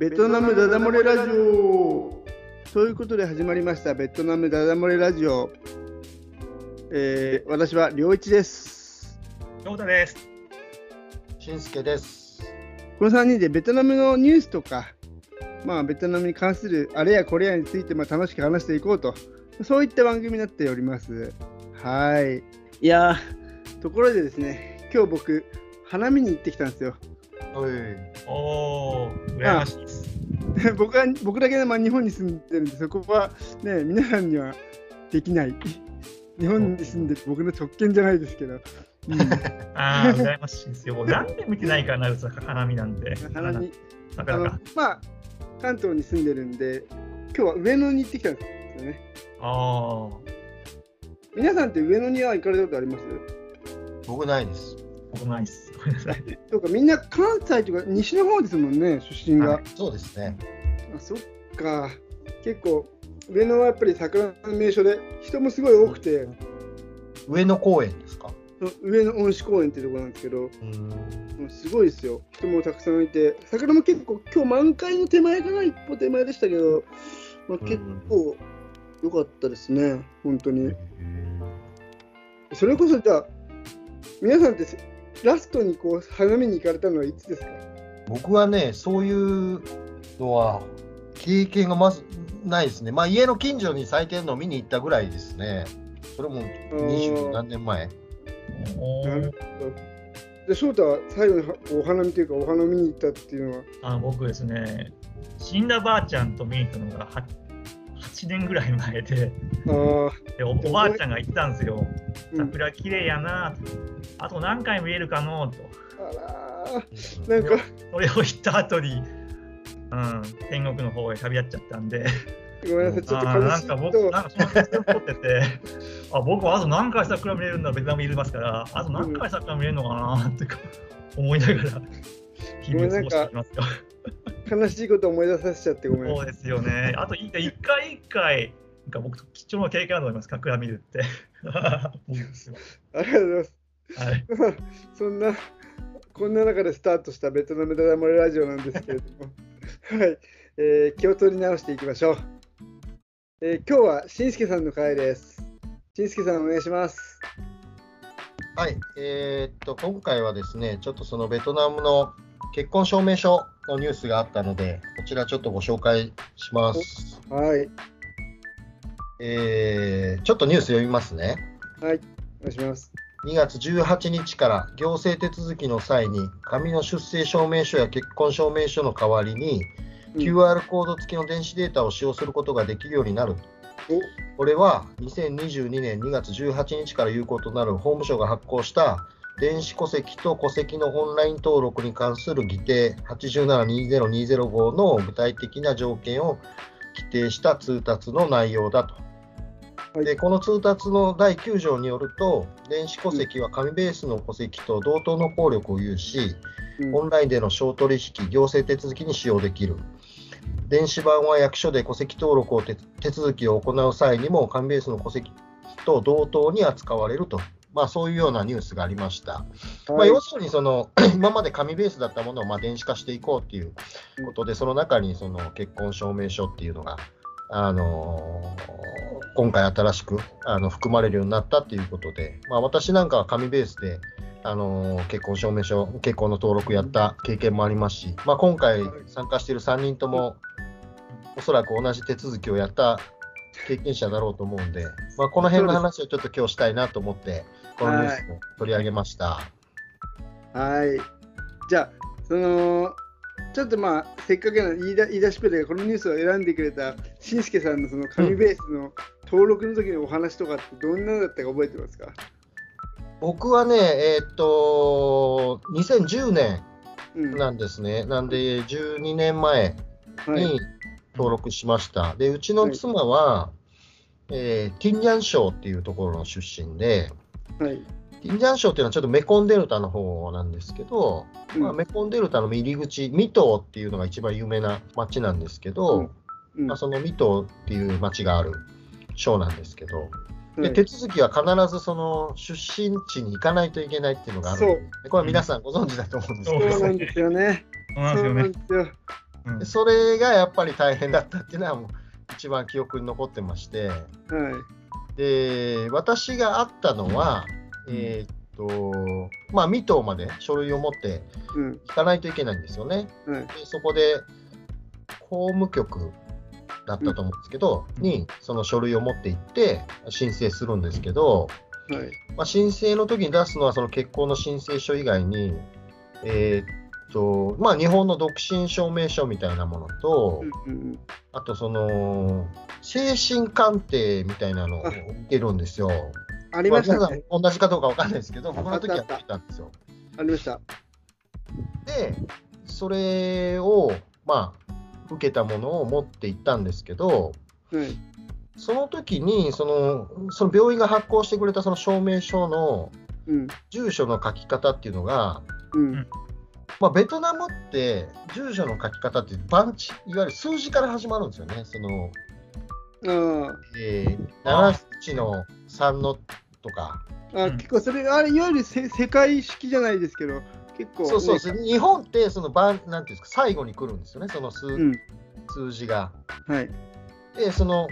ベトナムダダ漏れラジオ。ということで始まりましたベトナムダダ漏れラジオ、えー、私は良一です。陽太です。しんすけです。この3人でベトナムのニュースとかまあベトナムに関するあれやこれやについてまあ楽しく話していこうと。そういった番組になっております。はい。いや。ところでですね今日僕花見に行ってきたんですよ。おお、羨ましい。僕は僕だけで、まあ、日本に住んでるんで、そこはね、皆さんにはできない。日本に住んでる僕の直見じゃないですけど。うん、ああ、羨ましいですよ。何年見てないからな、花見なんて。花見。あのまあ、関東に住んでるんで、今日は上野に行ってきたんですよね。ああ。皆さんって上野には行かれたことあります？僕ないです。僕ないです。ごめんなさい。そうか、みんな関西とか西の方ですもんね、出身が。はい、そうですね。あ、そっか。結構、上野はやっぱり桜の名所で、人もすごい多くて。上野公園ですか？上野恩賜公園っていうところなんですけど、すごいですよ。人もたくさんいて、桜も結構、今日満開の手前かな、一歩手前でしたけど、まあ、結構良かったですね、本当に。それこそじゃあ、皆さんってラストにこう花見に行かれたのはいつですか？僕はね、そういうのは経験がまずないですね。まあ家の近所に咲いてるのを見に行ったぐらいですね。それも二十何年前。なるほど。で、翔太は最後にお花見というか、お花見に行ったっていうのは？あ僕ですね、死んだばあちゃんと見に行ったのが 8, 8年ぐらい前で。あでお、おばあちゃんが言ってたんですよ。桜綺麗やな。あと何回見えるかのと。なんか。それを言った後に、うん、天国の方へ旅立っちゃったんで。ごめんなさい、ちょっとなんか僕、なんかそのってて、あ僕はあと何回桜見れるんだ、ベトナムいますから、あと何回桜見れるのかなって思いながら、日々過ごしていますよ。悲しいこと思い出させちゃってごめん。そうですよね。あと一回一回、なんか僕、貴重な経験だと思います、桜見るって。ありがとうございます。はい、そんな、こんな中でスタートしたベトナムダダ漏れラジオなんですけれども、はい、えー、気を取り直していきましょう。えー、今日はしんすけさんの回です。しんすけさん、お願いします。はい、えー、っと、今回はですね、ちょっとそのベトナムの結婚証明書のニュースがあったので、こちらちょっとご紹介します。はい。えー、ちょっとニュース読みますね。はい、お願いします。2月18日から行政手続きの際に紙の出生証明書や結婚証明書の代わりに、QR コード付きの電子データを使用することができるようになる。これは2022年2月18日から有効となる法務省が発行した電子戸籍と戸籍のオンライン登録に関する議定8720205の具体的な条件を規定した通達の内容だと。でこの通達の第9条によると、電子戸籍は紙ベースの戸籍と同等の効力を有し、うん、オンラインでの商取引、行政手続きに使用できる。電子版は役所で戸籍登録を手続きを行う際にも、紙ベースの戸籍と同等に扱われると、まあ、そういうようなニュースがありました。はい、まあ、要するにその、今まで紙ベースだったものをまあ電子化していこうということで、その中にその結婚証明書っていうのがあの今回新しくあの含まれるようになったということで、まあ、私なんかは紙ベースで、あの結婚証明書、結婚の登録やった経験もありますし、まあ、今回参加している3人とも、おそらく同じ手続きをやった経験者だろうと思うんで、まあ、この辺の話をちょっと今日したいなと思って、このニュースを取り上げました。はい。じゃあ、そのちょっとまあ、せっかくな言い言い出しっぺでこのニュースを選んでくれたしんすけさんのその紙ベースの登録の時のお話とかってどんなのだったか覚えてますか？僕はね、えー、っと、2010年なんですね。うん、なんで、12年前に登録しました。はい、で、うちの妻は、はい、えー、ティンニャン省っていうところの出身で、はい、ティンジャン省っていうのはちょっとメコンデルタの方なんですけど、うん、まあ、メコンデルタの入り口、ミトーっていうのが一番有名な町なんですけど、うん、まあ、そのミトーっていう町がある省なんですけど、で手続きは必ずその出身地に行かないといけないっていうのがあるでこれは皆さんご存知だと思うんですけど、そうなんですよね。そうなんですよ。うん、それがやっぱり大変だったっていうのはもう一番記憶に残ってまして、はい、で私が会ったのは、えー、っとまあ水戸まで書類を持って行かないといけないんですよね。うん、でそこで法務局だったと思うんですけど、うん、にその書類を持って行って申請するんですけど、はい。まあ、申請の時に出すのはその結婚の申請書以外に、えー、と、まあ、日本の独身証明書みたいなものと、うんうん、あとその精神鑑定みたいなのを受けるんですよ。ありましたね、まあ、同じかどうかわかんないですけど、僕の時は受けたんですよ。ありました。で、それを、まあ、受けたものを持って行ったんですけど、はい、その時にその、その病院が発行してくれたその証明書の住所の書き方っていうのが、うん、まあ、ベトナムって住所の書き方って番地いわゆる数字から始まるんですよね。そのうん。えー、7の3のとか。あ結構それあれいわゆるせ世界式じゃないですけど結構、ね、そう。そう日本ってその番なんていうんですか最後に来るんですよね。その数うん、数字が。はい、でその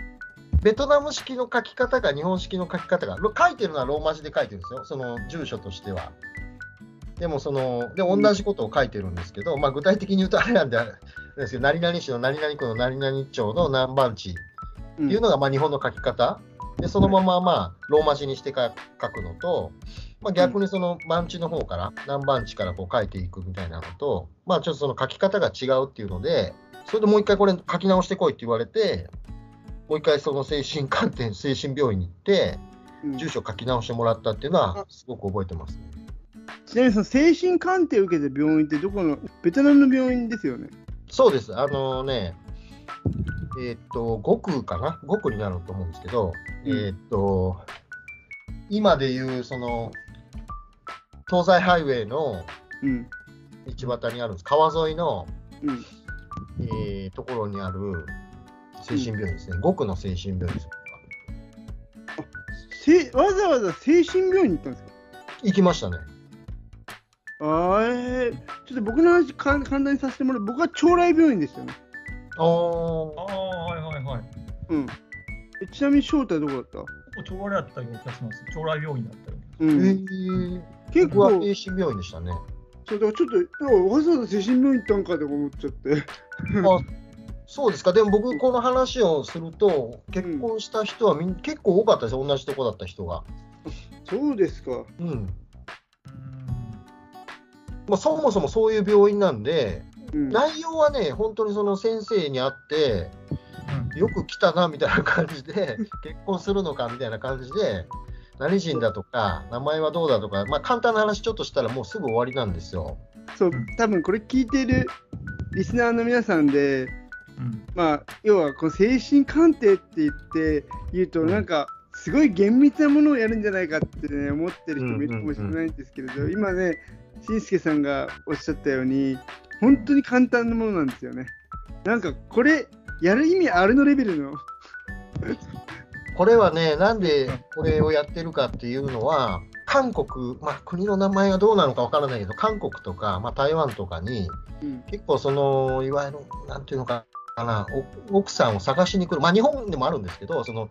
ベトナム式の書き方か日本式の書き方が書いてるのはローマ字で書いてるんですよ。その住所としては。でもその、で同じことを書いてるんですけど、まあ、具体的に言うとあれなんであれですけど、何々市の何々区の何々町の何番地っていうのがまあ日本の書き方、でそのまままあローマ字にして書くのと、まあ、逆にその番地の方から何番地からこう書いていくみたいなのと、まあ、ちょっとその書き方が違うっていうので、それでもう一回これ書き直してこいって言われて、もう一回その精神鑑定、精神病院に行って、住所書き直してもらったっていうのは、すごく覚えてますね。ちなみにその精神鑑定を受けた病院ってどこの、ベトナムの病院ですよね？そうです。あのね、えー、っと、5区かな ?5 区になると思うんですけど、うん、えー、っと、今でいう、その、東西ハイウェイの道端にあるんです。川沿いの、うん、えー、ところにある精神病院ですね。うん、5区の精神病院です。あわざわざ精神病院に行ったんですか？行きましたね。あえー、ちょっと僕の話簡単にさせてもらう僕は長来病院ですよね。ああ、はいはいはい。うん。えちなみに翔太はどこだった？長来だったような気がします。長来病院だったよ。うん。えー、結構。精神病院でしたね。そうだからちょっと、わざわざ精神病院行ったんかと思っちゃって。あそうですか、でも僕、この話をすると、結婚した人はみん、結構多かったですよ、同じとこだった人が。そうですか。うん。まあ、そもそもそういう病院なんで、うん、内容はね、本当にその先生に会って、よく来たなみたいな感じで、結婚するのかみたいな感じで、何人だとか、名前はどうだとか、まあ、簡単な話ちょっとしたらもうすぐ終わりなんですよ。そう、多分これ聞いているリスナーの皆さんで、うん、まあ、要はこの精神鑑定って言って言うと、なんか、すごい厳密なものをやるんじゃないかって、ね、思ってる人もいるかもしれないんですけれど、今ね、しんすけさんがおっしゃったように、本当に簡単なものなんですよね。なんかこれ、やる意味あるのレベルの。これはね、なんでこれをやってるかっていうのは、韓国、まあ、国の名前がどうなのかわからないけど、韓国とか、まあ、台湾とかに、うん、結構その、いわゆる、なんていうのかな、奥さんを探しに来る、まあ、日本でもあるんですけど、その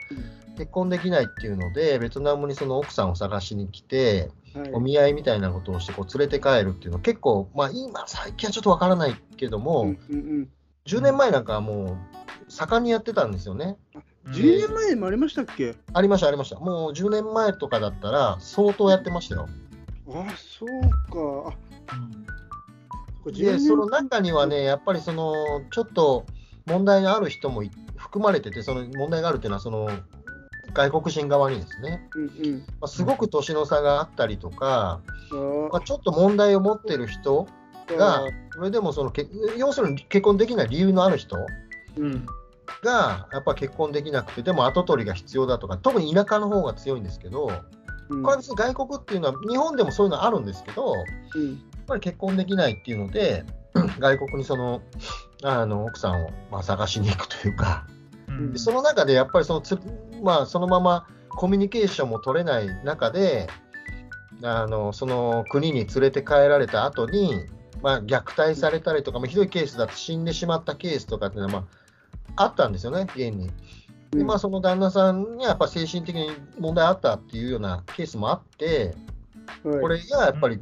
結婚できないっていうので、ベトナムにその奥さんを探しに来て、お見合いみたいなことをしてこう連れて帰るっていうのは結構、まあ、今、最近はちょっとわからないけども、うんうんうん、10年前なんかはもう盛んにやってたんですよね。10年前もありましたっけ？ありました、ありました。もう10年前とかだったら相当やってましたよ。あ、そうか。うん、で、その中にはね、やっぱりその、ちょっと問題がある人も含まれてて、その問題があるっていうのは、その外国人側にですね、うんうん。まあ、すごく年の差があったりとか、まあ、ちょっと問題を持ってる人が、それでもその要するに結婚できない理由のある人が、やっぱ結婚できなくて、でも後取りが必要だとか、特に田舎の方が強いんですけど、これは別に外国っていうのは、日本でもそういうのあるんですけど、うん、やっぱり結婚できないっていうので、外国にそのあの奥さんをまあ探しに行くというか、うん、その中でやっぱりそのつ、まあ、そのままコミュニケーションも取れない中であのその国に連れて帰られた後にまあ、虐待されたりとか、まあ、ひどいケースだと死んでしまったケースとかっていうのは、まあ、あったんですよね、現に。でまあ、その旦那さんにはやっぱ精神的に問題あったっていうようなケースもあって、これがやっぱり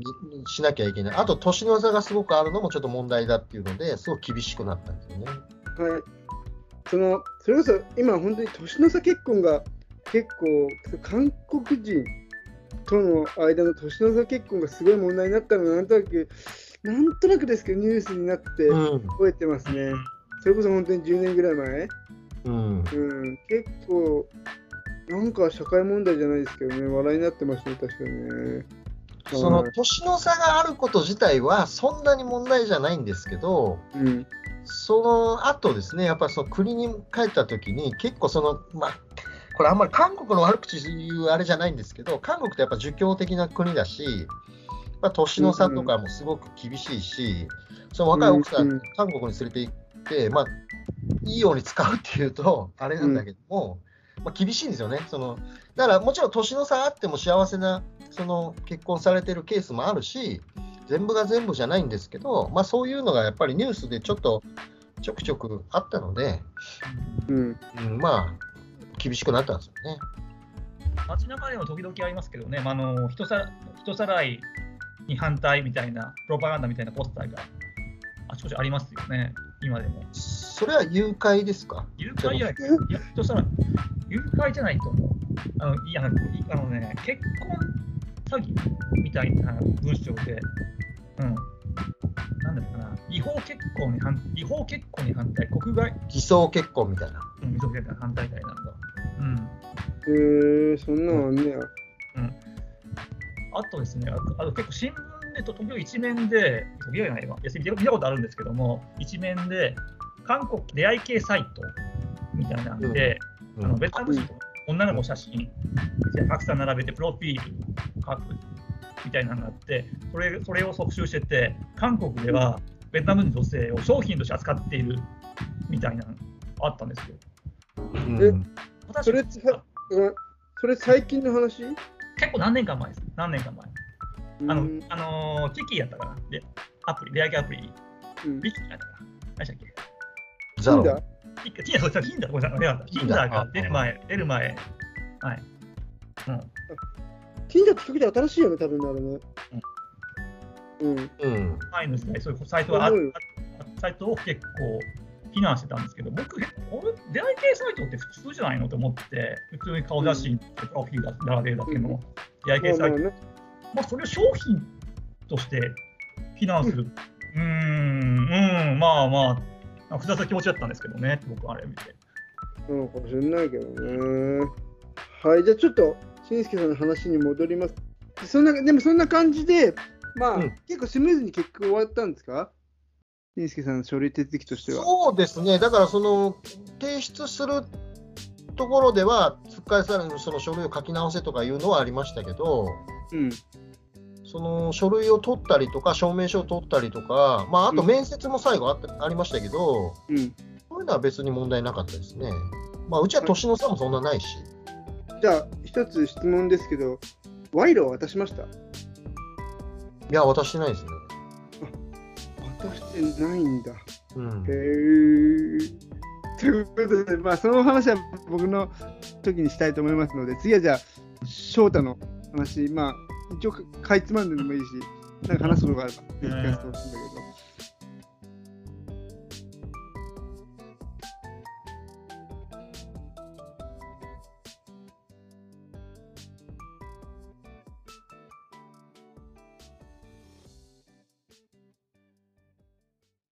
しなきゃいけない、あと年の差がすごくあるのもちょっと問題だっていうので、すごく厳しくなったんですよね。はいそのそれこそ今、本当に年の差結婚が結構、韓国人との間の年の差結婚がすごい問題になったのが、なんとなく、なんとなくですけど、ニュースになって覚えてますね。うん、それこそ本当に10年ぐらい前。うん、うん、結構、なんか社会問題じゃないですけどね、笑いになってましたね、確かにね。その年の差があること自体はそんなに問題じゃないんですけど、うん、その後ですね、やっぱりその国に帰った時に、結構その、まあ、これあんまり韓国の悪口言うあれじゃないんですけど、韓国ってやっぱ儒教的な国だし、まあ、年の差とかもすごく厳しいし、その若い奥さん、韓国に連れて行って、まあ、いいように使うっていうと、あれなんだけども、まあ、厳しいんですよね。そのだからもちろん年の差あっても幸せなその結婚されてるケースもあるし、全部が全部じゃないんですけど、まあ、そういうのがやっぱりニュースでちょっとちょくちょくあったので、うん、うん、まあ、厳しくなったんですよね。街中でも時々ありますけどね、まあ、あの人さ人さらいに反対みたいな、プロパガンダみたいなポスターがあちこちありますよね、今でも。それは誘拐ですか？誘拐や、人さらい、誘拐じゃないと思う。あのいやあのね、結婚詐欺みたいな文章で、うん、なんだろうな、違法結婚に反違法結婚に反対、国外偽装結婚みたいな。うん、偽装結婚反対みたいなんだ。うん。へえー、そんなのあんねや。うん。あとですね、あと結構新聞でと時々一面で、時々ないわ、見たことあるんですけども、一面で、韓国出会い系サイトみたいなんで、うん、あのベトナム女の子写真、たくさん並べて、プロフィール書くみたいなのがあって、それそれを特集してて、韓国ではベトナムの女性を商品として扱っているみたいなのあったんですよ。うん、それそれ最近の話？結構何年間前です。何年間前。あの、あのー、キキやったかな。で、アプリ、出会い系アプリ、うん、ビキやったかな。何でしたっけ？ザロ。ティンダー、ティンダー、ごめんなさい、ティンダーが出る前、出る前、はい。うん。ティンダーって比較的新しいよね、多分あれ。ね。うん。うん。前の時代、そういうサイトがあサイトを結構非難してたんですけど、僕、出会い系サイトって普通じゃないのと思って、普通に顔写真とプロフィール並べるだけの出会い系サイト。まあ、それを商品として非難する。うん、うん、まあまあ。複雑な気持ちだったんですけどね、僕あれ見て。そうかもしれないけどね。はい、じゃあちょっと、しんすけさんの話に戻ります。そんなでもそんな感じで、まあ、うん、結構スムーズに結局終わったんですか？しんすけさんの書類手続きとしては。そうですね、だからその、提出するところでは、突っ返されるその書類を書き直せとかいうのはありましたけど、うん、その書類を取ったりとか、証明書を取ったりとか、まあ、あと面接も最後あった、うん、ありましたけど、うん、そういうのは別に問題なかったですね。まあ、うちは年の差もそんなないし。じゃあ、一つ質問ですけど、賄賂は渡しました？いや、渡してないですね。渡してないんだ。うん、へえ。ということで、まあ、その話は僕の時にしたいと思いますので、次はじゃあ、翔太の話、まあ、一応かいつまんでもいいし、なんか話すことがあれば、ぜひ聞かせてほしいんだけど。